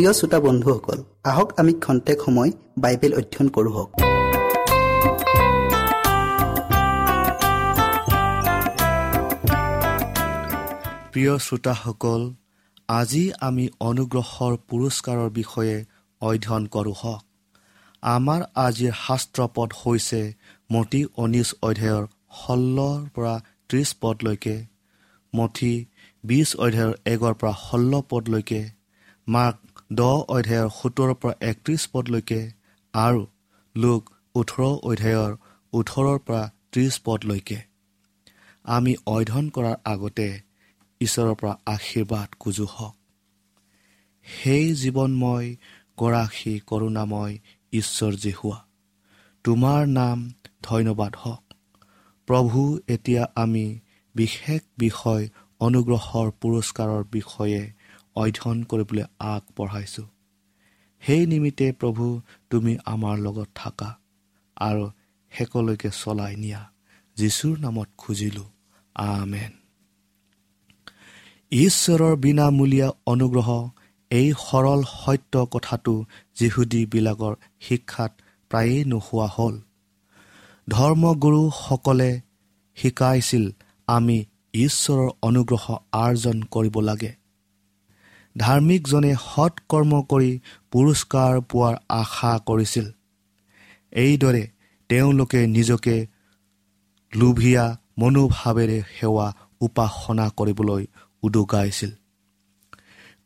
প্ৰিয় শ্ৰোতা বন্ধুসকল আহক আমি খন্তেক সময় বাইবেল অধ্যয়ন কৰোঁ প্ৰিয় শ্ৰোতাসকল আজি আমি অনুগ্ৰহৰ পুৰস্কাৰৰ বিষয়ে অধ্যয়ন কৰোঁ হওক। আমাৰ আজিৰ শাস্ত্ৰপদ হৈছে মঠি ঊনৈছ অধ্যায়ৰ ষোল্লৰ পৰা ত্ৰিছ পদলৈকে মঠি বিছ অধ্যায়ৰ এগৰ পৰা ষোল্ল পদলৈকে মাক দহ অধ্যায়ৰ সোতৰৰ পৰা একত্ৰিছ পদলৈকে আৰু লোক ওঠৰ অধ্যায়ৰ ওঠৰৰ পৰা ত্ৰিছ পদলৈকে। আমি অধ্যয়ন কৰাৰ আগতে ঈশ্বৰৰ পৰা আশীৰ্বাদ খোজো হওক। সেই জীৱনময় গৰাকী কৰোণাময় ঈশ্বৰ যে হোৱা তোমাৰ নাম ধন্যবাদ হওক। প্ৰভু এতিয়া আমি বিশেষ বিষয় অনুগ্ৰহৰ পুৰস্কাৰৰ বিষয়ে অধ্যয়ন কৰিবলৈ আগবঢ়াইছোঁ। সেই নিমিত্তে প্ৰভু তুমি আমাৰ লগত থাকা আৰু শেষলৈকে চলাই নিয়া। যীশুৰ নামত খুজিলোঁ। আমেন। ঈশ্বৰৰ বিনামূলীয়া অনুগ্ৰহ এই সৰল সত্য কথাটো যিহুদীবিলাকৰ শিক্ষাত প্ৰায়েই নোহোৱা হ'ল। ধৰ্মগুৰুসকলে শিকাইছিল আমি ঈশ্বৰৰ অনুগ্ৰহ আৰ্জন কৰিব লাগে। ধাৰ্মিকজনে সৎ কৰ্ম কৰি পুৰস্কাৰ পোৱাৰ আশা কৰিছিল। এইদৰে তেওঁলোকে নিজকে লোভীয়া মনোভাৱেৰে সেৱা উপাসনা কৰিবলৈ উদগাইছিল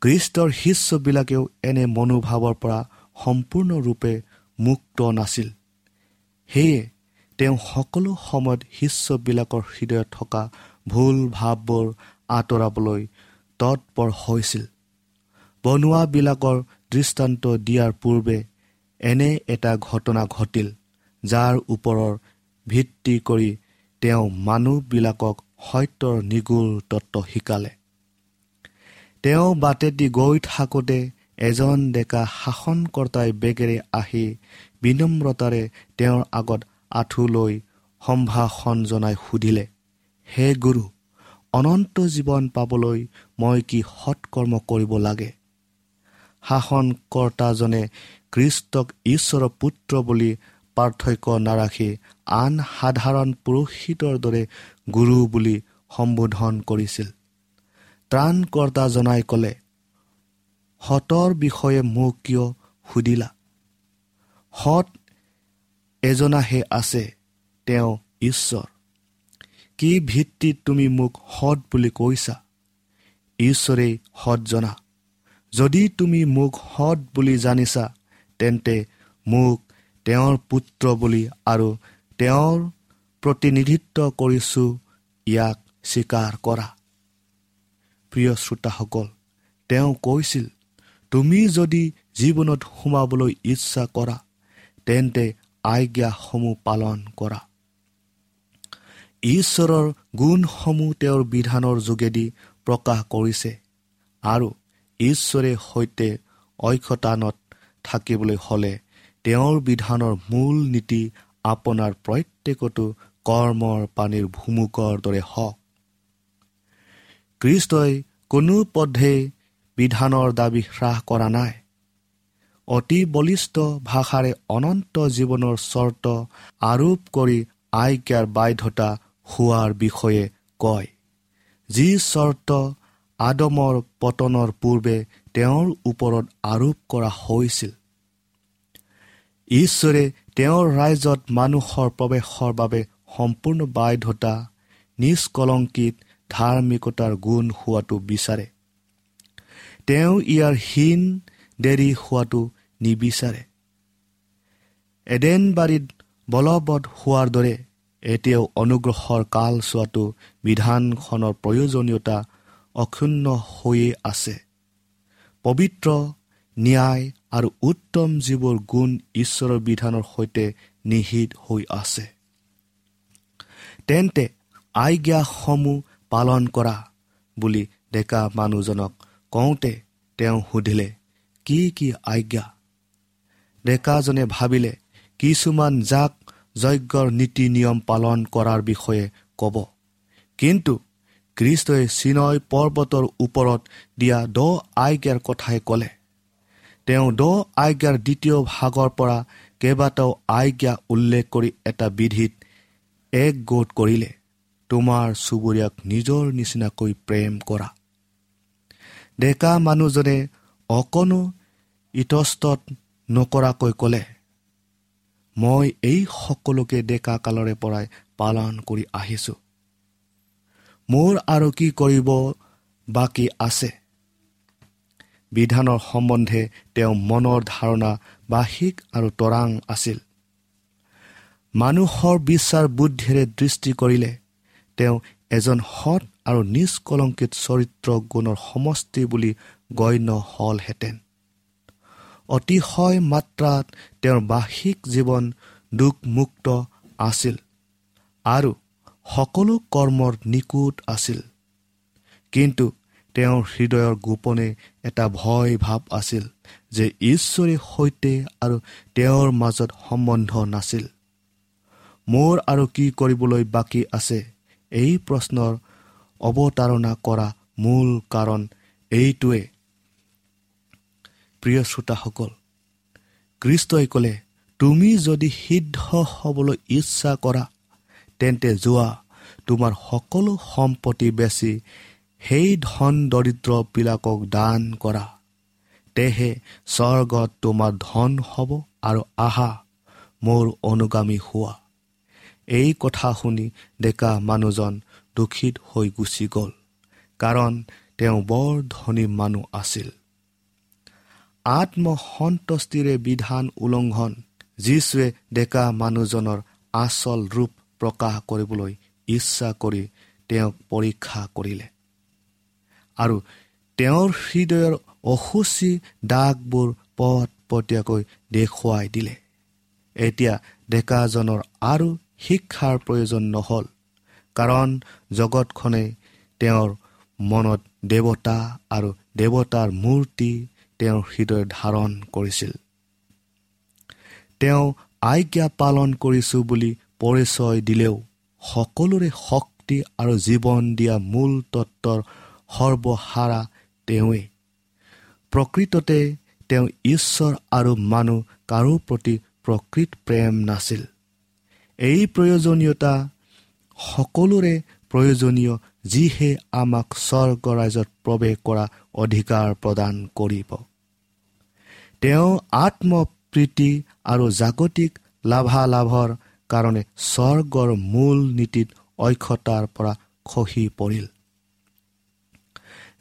কৃষ্টৰ শিষ্যবিলাকেও এনে মনোভাৱৰ পৰা সম্পূৰ্ণৰূপে মুক্ত নাছিল। সেয়ে তেওঁ সকলো সময়ত শিষ্যবিলাকৰ হৃদয়ত থকা ভুল ভাৱবোৰ আঁতৰাবলৈ তৎপৰ হৈছিল। বনোৱাবিলাকৰ দৃষ্টান্ত দিয়াৰ পূৰ্বে এনে এটা ঘটনা ঘটিল যাৰ ওপৰৰ ভিত্তি কৰি তেওঁ মানুহবিলাকক সত্যৰ নিগুৰ তত্ত্ব শিকালে। তেওঁ বাটেদি গৈ থাকোঁতে এজন ডেকা শাসনকৰ্তাই বেগেৰে আহি বিনম্ৰতাৰে তেওঁৰ আগত আঁঠু লৈ সম্ভাষণ জনাই সুধিলে হে গুৰু অনন্ত জীৱন পাবলৈ মই কি সৎকৰ্ম কৰিব লাগে? শাসনকৰ্তাজনে কৃষ্টক ঈশ্বৰৰ পুত্ৰ বুলি পাৰ্থক্য নাৰাখি আন সাধাৰণ পুৰোহিতৰ দৰে গুৰু বুলি সম্বোধন কৰিছিল। ত্ৰাণকৰ্তাজনাই ক'লে সতৰ বিষয়ে মোক কিয় সুধিলা? সৎ এজনাহে আছে তেওঁ ঈশ্বৰ। কি ভিত্তিত তুমি মোক সৎ বুলি কৈছা? ঈশ্বৰেই সৎ জনা যদি তুমি মোক সৎ বুলি জানিছা তেন্তে মোক তেওঁৰ পুত্ৰ বুলি আৰু তেওঁৰ প্ৰতিনিধিত্ব কৰিছোঁ ইয়াক স্বীকাৰ কৰা। প্ৰিয় শ্ৰোতাসকল তেওঁ কৈছিল তুমি যদি জীৱনত সোমাবলৈ ইচ্ছা কৰা তেন্তে আজ্ঞাসমূহ পালন কৰা। ঈশ্বৰৰ গুণসমূহ তেওঁৰ বিধানৰ যোগেদি প্ৰকাশ কৰিছে আৰু ঈশ্বৰে সৈতে ঐক্যতানত থাকিবলৈ হ'লে তেওঁৰ বিধানৰ মূল নীতি আপোনাৰ প্ৰত্যেকটো কৰ্মৰ পানীৰ ভুমুকৰ দৰে হওক। কৃষ্টই কোনো পধেই বিধানৰ দাবী হ্ৰাস কৰা নাই। অতি বলিষ্ঠ ভাষাৰে অনন্ত জীৱনৰ চৰ্ত আৰোপ কৰি আজ্ঞাৰ বাধ্যতা হোৱাৰ বিষয়ে কয় যি চৰ্ত আদমৰ পতনৰ পূৰ্বে তেওঁৰ ওপৰত আৰোপ কৰা হৈছিল। ঈশ্বৰে তেওঁৰ ৰাইজত মানুহৰ প্ৰৱেশৰ বাবে সম্পূৰ্ণ বাধ্যতা নিষ্কলংকিত ধাৰ্মিকতাৰ গুণ হোৱাটো বিচাৰে। তেওঁ ইয়াৰ হীন দেৰি হোৱাটো নিবিচাৰে। এডেনবাৰীত বলবৎ হোৱাৰ দৰে এতিয়াও অনুগ্ৰহৰ কালচোৱাটো বিধানখনৰ প্ৰয়োজনীয়তা অক্ষুণ্ণ হৈয়ে আছে। পবিত্ৰ ন্যায় আৰু উত্তম যিবোৰ গুণ ঈশ্বৰৰ বিধানৰ সৈতে নিহিত হৈ আছে। তেন্তে আজ্ঞাসমূহ পালন কৰা বুলি ডেকা মানুহজনক কওঁতে তেওঁ সুধিলে কি কি আজ্ঞা? ডেকাজনে ভাবিলে কিছুমান জাক যজ্ঞৰ নীতি নিয়ম পালন কৰাৰ বিষয়ে ক'ব। কিন্তু খ্ৰীষ্টই চিনয় পৰ্বতৰ ওপৰত দিয়া দ আজ্ঞাৰ কথাই ক'লে। তেওঁ দ আজ্ঞাৰ দ্বিতীয় ভাগৰ পৰা কেইবাটাও আজ্ঞা উল্লেখ কৰি এটা বিধিত এক গোট কৰিলে তোমাৰ চুবুৰীয়াক নিজৰ নিচিনাকৈ প্ৰেম কৰা। ডেকা মানুহজনে অকণো ইতস্তত নকৰাকৈ ক'লে মই এই সকলোকে ডেকা কালৰে পৰাই পালন কৰি আহিছোঁ। মোৰ আৰু কি কৰিব বাকী আছে? বিধানৰ সম্বন্ধে তেওঁ মনৰ ধাৰণা বাহিক আৰু তৰাং আছিল। মানুহৰ বিশ্বাস বুদ্ধিৰে দৃষ্টি কৰিলে তেওঁ এজন সৎ আৰু নিষ্কলংকিত চৰিত্ৰ গুণৰ সমষ্টি বুলি গণ্য হলহেঁতেন। অতিশয় মাত্ৰাত তেওঁৰ বাহিক জীৱন দুখমুক্ত আছিল আৰু সকলো কৰ্মৰ নিকুট আছিল। কিন্তু তেওঁৰ হৃদয়ৰ গোপনে এটা ভয় ভাৱ আছিল যে ঈশ্বৰে সৈতে আৰু তেওঁৰ মাজত সম্বন্ধ নাছিল। মোৰ আৰু কি কৰিবলৈ বাকী আছে? এই প্ৰশ্নৰ অৱতাৰণা কৰা মূল কাৰণ এইটোৱে। প্ৰিয় শ্ৰোতাসকল কৃষ্টই ক'লে তুমি যদি সিদ্ধ হ'বলৈ ইচ্ছা কৰা তেন্তে যোৱা তোমাৰ সকলো সম্পত্তি বেচি সেই ধন দৰিদ্ৰবিলাকক দান কৰা। তেহে স্বৰ্গত তোমাৰ ধন হ'ব আৰু আহা মোৰ অনুগামী হোৱা। এই কথা শুনি ডেকা মানুহজন দুখিত হৈ গুচি গ'ল কাৰণ তেওঁ বৰ ধনী মানুহ আছিল। আত্মসন্তুষ্টিৰে বিধান উলংঘন যীশুৱে ডেকা মানুহজনৰ আচল ৰূপ প্ৰকাশ কৰিবলৈ ইচ্ছা কৰি তেওঁক পৰীক্ষা কৰিলে। আৰু তেওঁৰ হৃদয়ৰ অসুচী দাগবোৰ পথ পটীয়াকৈ দেখুৱাই দিলে। এতিয়া ডেকাজনৰ আৰু শিক্ষাৰ প্ৰয়োজন নহ'ল কাৰণ জগতখনে তেওঁৰ মনত দেৱতা আৰু দেৱতাৰ মূৰ্তি তেওঁৰ হৃদয় ধাৰণ কৰিছিল। তেওঁ আজ্ঞা পালন কৰিছো বুলি পৰিচয় দিলেও সকলোৰে শক্তি আৰু জীৱন দিয়া মূল তত্বৰ সৰ্বহাৰা তেওঁৱেই। প্ৰকৃততে তেওঁ ঈশ্বৰ আৰু মানুহ কাৰো প্ৰতি প্ৰকৃত প্ৰেম নাছিল। এই প্ৰয়োজনীয়তা সকলোৰে প্ৰয়োজনীয় যিহে আমাক স্বৰ্গ ৰাজ্যত প্ৰৱেশ কৰা অধিকাৰ প্ৰদান কৰিব। তেওঁ আত্মপ্ৰীতি আৰু জাগতিক লাভালাভৰ কাৰণে স্বৰ্গৰ মূল নীতিত অক্ষতাৰ পৰা খহি পৰিল।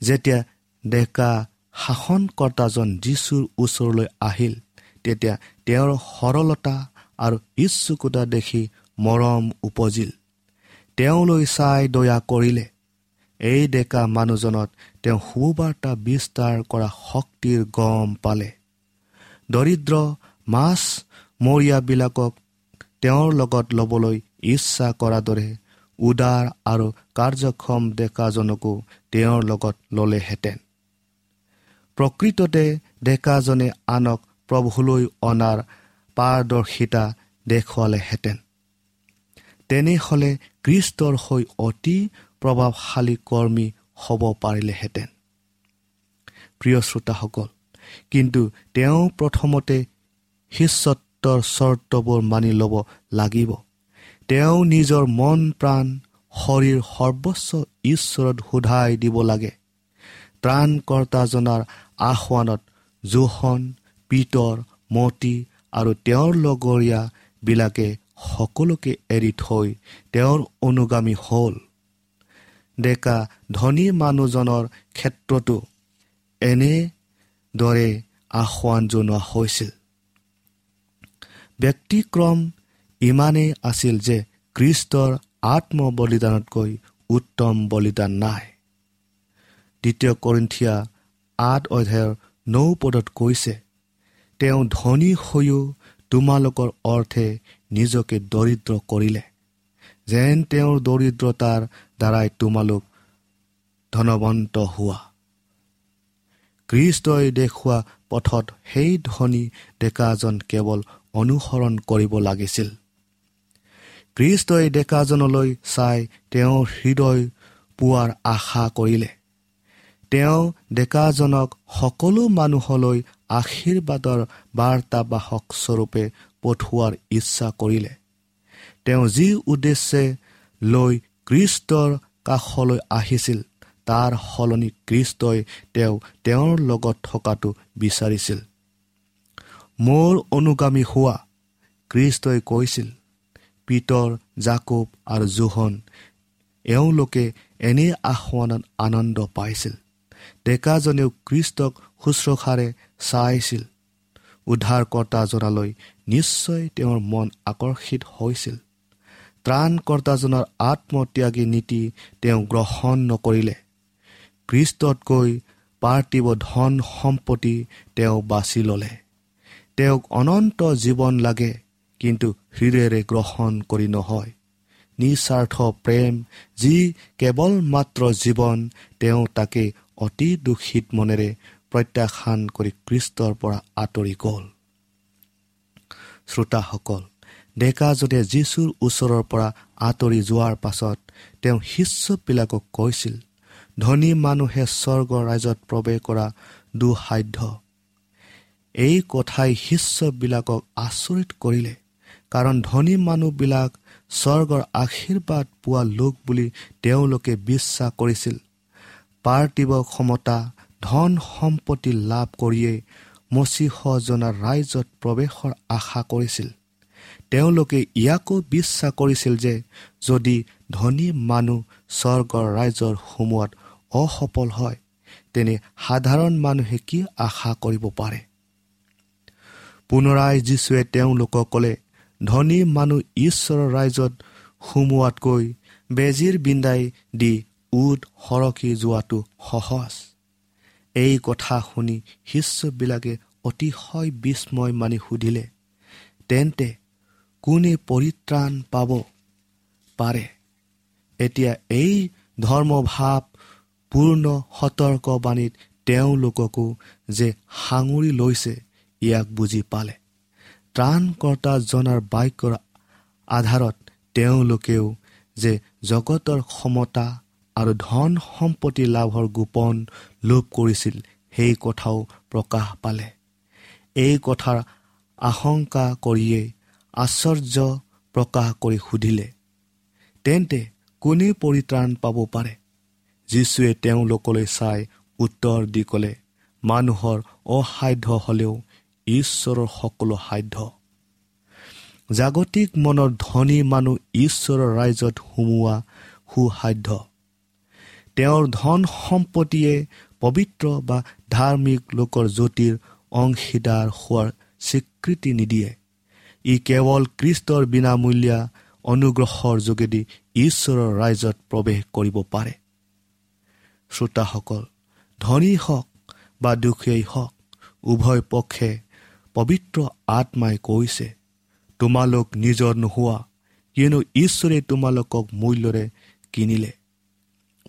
যেতিয়া ডেকা শাসনকৰ্তাজন যীশুৰ ওচৰলৈ আহিল তেতিয়া তেওঁৰ সৰলতা আৰু ইচ্ছুকতা দেখি মৰম উপজিল। তেওঁলৈ চাই দয়া কৰিলে। এই ডেকা মানুহজনত তেওঁ সুবাৰ্তা বিস্তাৰ কৰা শক্তিৰ গম পালে। দৰিদ্ৰ মাছ মৰিয়াবিলাকক তেওঁৰ লগত ল'বলৈ ইচ্ছা কৰা দৰে উদাৰ আৰু কাৰ্যক্ষম ডেকাজনকো তেওঁৰ লগত ল'লেহেঁতেন। প্ৰকৃততে ডেকাজনে আনক প্ৰভুলৈ অনাৰ পাৰদৰ্শিতা দেখুৱালেহেঁতেন। তেনেহ'লে কৃষ্টৰ হৈ অতি প্ৰভাৱশালী কৰ্মী হ'ব পাৰিলেহেঁতেন। প্ৰিয় শ্ৰোতাসকল কিন্তু তেওঁ প্ৰথমতে শিষ্যত্বৰ চৰ্তবোৰ মানি ল'ব লাগিব। তেওঁ নিজৰ মন প্ৰাণ শৰীৰ সৰ্বস্ব ঈশ্বৰত সোধাই দিব লাগে। ত্ৰাণকৰ্তাজনাৰ আসোৱানত জোহন পিতৰ মতি আৰু তেওঁৰ লগৰীয়াবিলাকে সকলোকে এৰি থৈ তেওঁৰ অনুগামী হ'ল। ডেকা ধনী মানুহজনৰ ক্ষেত্ৰতো এনেদৰে আসোৱান জনোৱা হৈছিল। ব্যক্তিক্ৰম ইমানেই আছিল যে কৃষ্টৰ আত্মবলিদানতকৈ উত্তম বলিদান নাই। দ্বিতীয় কৰিন্থিয়া আঠ অধ্যায়ৰ নৌ পদত কৈছে তেওঁ ধনী হৈও তোমালোকৰ অৰ্থে নিজকে দৰিদ্ৰ কৰিলে। যেন তেওঁৰ দৰিদ্ৰতাৰ দ্বাৰাই তোমালোক ধনৱন্ত হোৱা। কৃষ্টই দেখুওৱা পথত সেই ধনী ডেকাজন কেৱল অনুসৰণ কৰিব লাগিছিল। কৃষ্টই ডেকাজনলৈ চাই তেওঁৰ হৃদয় পোৱাৰ আশা কৰিলে। তেওঁ ডেকাজনক সকলো মানুহলৈ আশীৰ্বাদৰ বাৰ্তাবাহক স্বৰূপে পঠোৱাৰ ইচ্ছা কৰিলে। তেওঁ যি উদ্দেশ্যে লৈ কৃষ্টৰ কাষলৈ আহিছিল তাৰ সলনি কৃষ্টই তেওঁ তেওঁৰ লগত থকাটো বিচাৰিছিল। মোৰ অনুগামী হোৱা কৃষ্টই কৈছিল পিতৰ জাকুব আৰু জোহন এওঁলোকে এনে আসোৱানত আনন্দ পাইছিল। ডেকাজনেও কৃষ্টক শুশ্ৰূষাৰে চাইছিল। উদ্ধাৰকৰ্তাজনালৈ নিশ্চয় তেওঁৰ মন আকৰ্ষিত হৈছিল। ত্ৰাণকৰ্তাজনৰ আত্মত্যাগী নীতি তেওঁ গ্ৰহণ নকৰিলে। কৃষ্টতকৈ পাৰ্থিৱ ধন সম্পত্তি তেওঁ বাছি ল'লে। তেওঁক অনন্ত জীৱন লাগে কিন্তু হৃদয়েৰে গ্ৰহণ কৰি নহয়। নিস্বাৰ্থ প্ৰেম যি কেৱল মাত্ৰ জীৱন তেওঁ তাকে অতি দূষিত মনেৰে প্ৰত্যাখ্যান কৰি কৃষ্টৰ পৰা আঁতৰি গ'ল। শ্ৰোতাসকল ডেকাজনে যীশুৰ ওচৰৰ পৰা আঁতৰি যোৱাৰ পাছত তেওঁ শিষ্যবিলাকক কৈছিল ধনী মানুহে স্বৰ্গৰ ৰাইজত প্ৰৱেশ কৰা দুসাধ্য। এই কথাই শিষ্যবিলাকক আচৰিত কৰিলে। কাৰণ ধনী মানুহবিলাক স্বৰ্গৰ আশীৰ্বাদ পোৱা লোক বুলি তেওঁলোকে বিশ্বাস কৰিছিল। পাৰ্থিৱ ক্ষমতা ধন সম্পত্তি লাভ কৰিয়েই মচিহজনাৰ ৰাইজত প্ৰৱেশৰ আশা কৰিছিল। তেওঁলোকে ইয়াকো বিশ্বাস কৰিছিল যে যদি ধনী মানুহ স্বৰ্গৰ ৰাইজৰ সোমোৱাত অসফল হয় তেনে সাধাৰণ মানুহে কি আশা কৰিব পাৰে? পুনৰাই যীশুৱে তেওঁলোকক ক'লে ধনী মানুহ ঈশ্বৰৰ ৰাইজত সোমোৱাতকৈ বেজীৰ বিন্দাই দি উদ সৰকি যোৱাটো সহজ। এই কথা শুনি শিষ্যবিলাকে অতিশয় বিস্ময় মানি সুধিলে তেন্তে কোনে পৰিত্ৰাণ পাব? পাৰে। এতিয়া এই ধৰ্মভাৱ পূৰ্ণ সতৰ্কবাণীত তেওঁলোককো যে সাঙুৰি লৈছে ইয়াক বুজি পালে। ত্ৰাণকৰ্তাজনাৰ বাক্যৰ আধাৰত তেওঁলোকেও যে জগতৰ ক্ষমতা আৰু ধন সম্পত্তি লাভৰ গোপন লোভ কৰিছিল সেই কথাও প্ৰকাশ পালে। এই কথাৰ আশংকা কৰিয়েই আশ্চৰ্য প্ৰকাশ কৰি সুধিলে তেন্তে কোনে পৰিত্ৰাণ পাব পাৰে? যীশুৱে তেওঁলোকলৈ চাই উত্তৰ দি ক'লে মানুহৰ অসাধ্য হ'লেও ঈশ্বৰৰ সকলো সাধ্য। জাগতিক মনৰ ধনী মানুহ ঈশ্বৰৰ ৰাইজত সোমোৱা সুসাধ্য। তেওঁৰ ধন সম্পত্তিয়ে পবিত্ৰ বা ধাৰ্মিক লোকৰ জ্যোতিৰ অংশীদাৰ হোৱাৰ স্বীকৃতি নিদিয়ে। ই কেৱল কৃষ্টৰ বিনামূলীয়া অনুগ্ৰহৰ যোগেদি ঈশ্বৰৰ ৰাইজত প্ৰৱেশ কৰিব পাৰে। শ্ৰোতাসকল ধনী হওক বা দুখীয়াই হওক উভয় পক্ষে পবিত্ৰ আত্মাই কৈছে তোমালোক নিজৰ নোহোৱা কিয়নো ঈশ্বৰে তোমালোকক মূল্যৰে কিনিলে।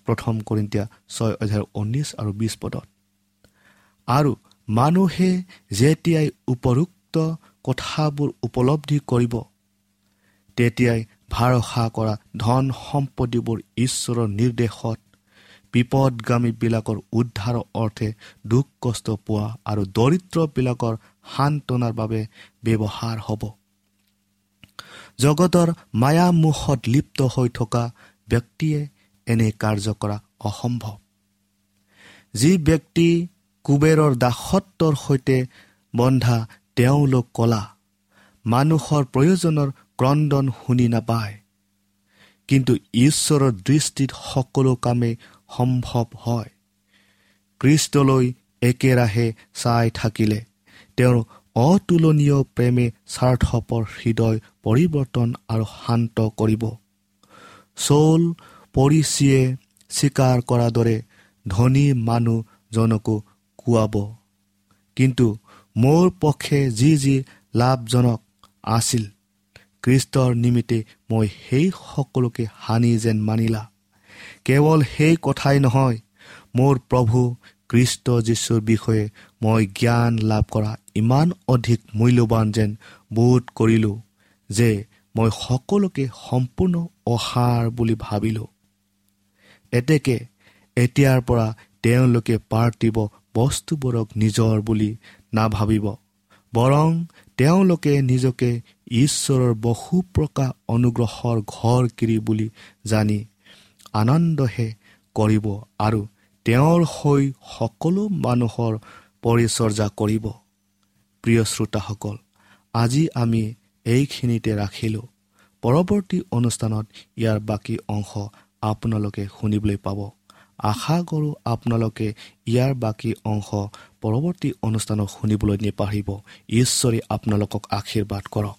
প্ৰথম কৰিন্তীয়া ছয় হাজাৰ ঊনৈছ আৰু বিছ পদত। আৰু মানুহে যেতিয়াই উপৰোক্ত কথাবোৰ উপলব্ধি কৰিব তেতিয়াই ভাৰসা কৰা ধন সম্পত্তিবোৰ ঈশ্বৰৰ নিৰ্দেশত বিপদগামীবিলাকৰ উদ্ধাৰৰ অৰ্থে দুখ কষ্ট পোৱা আৰু দৰিদ্ৰবিলাকৰ সান্তনাৰ বাবে ব্যৱহাৰ হ'ব। জগতৰ মায়ামুখত লিপ্ত হৈ থকা ব্যক্তিয়ে এনে কাৰ্য কৰা অসম্ভৱ। যি ব্যক্তি কুবেৰৰ দাসত্বৰ সৈতে বন্ধা তেওঁলোক কলা মানুহৰ প্ৰয়োজনৰ ক্ৰদন শুনি নাপায়। কিন্তু ঈশ্বৰৰ দৃষ্টিত সকলো কামেই সম্ভৱ হয়। কৃষ্টলৈ একেৰাহে চাই থাকিলে। তেওঁৰ অতুলনীয় প্ৰেমে স্বাৰ্থপৰ হৃদয় পৰিৱৰ্তন আৰু শান্ত কৰিব। চৌল পৰিচিয়ে স্বীকাৰ কৰাৰ দৰে ধনী মানুহজনকো কোৱাব। কিন্তু মোৰ পক্ষে যি যি লাভজনক আছিল কৃষ্টৰ নিমিত্তে মই সেই সকলোকে হানি যেন মানিলা। কেৱল সেই কথাই নহয় মোৰ প্ৰভু কৃষ্ট যীশুৰ বিষয়ে মই জ্ঞান লাভ কৰা ইমান অধিক মূল্যৱান যেন বোধ কৰিলোঁ যে মই সকলোকে সম্পূৰ্ণ অসাৰ বুলি ভাবিলোঁ। এতেকে এতিয়াৰ পৰা তেওঁলোকে পাৰ্থিব বস্তুবোৰক নিজৰ বুলি নাভাবিব বৰং তেওঁলোকে নিজকে ঈশ্বৰৰ বহু প্ৰকাৰ অনুগ্ৰহৰ ঘৰ কিৰি বুলি জানি আনন্দহে কৰিব আৰু তেওঁৰ হৈ সকলো মানুহৰ পৰিচৰ্যা কৰিব। প্ৰিয় শ্ৰোতাসকল আজি আমি এইখিনিতে ৰাখিলোঁ। পৰৱৰ্তী অনুষ্ঠানত ইয়াৰ বাকী অংশ আপোনালোকে শুনিবলৈ পাব। আশা কৰোঁ আপোনালোকে ইয়াৰ বাকী অংশ পৰৱৰ্তী অনুষ্ঠানত শুনিবলৈ নেপাহৰিব ঈশ্বৰে আপোনালোকক আশীৰ্বাদ কৰক।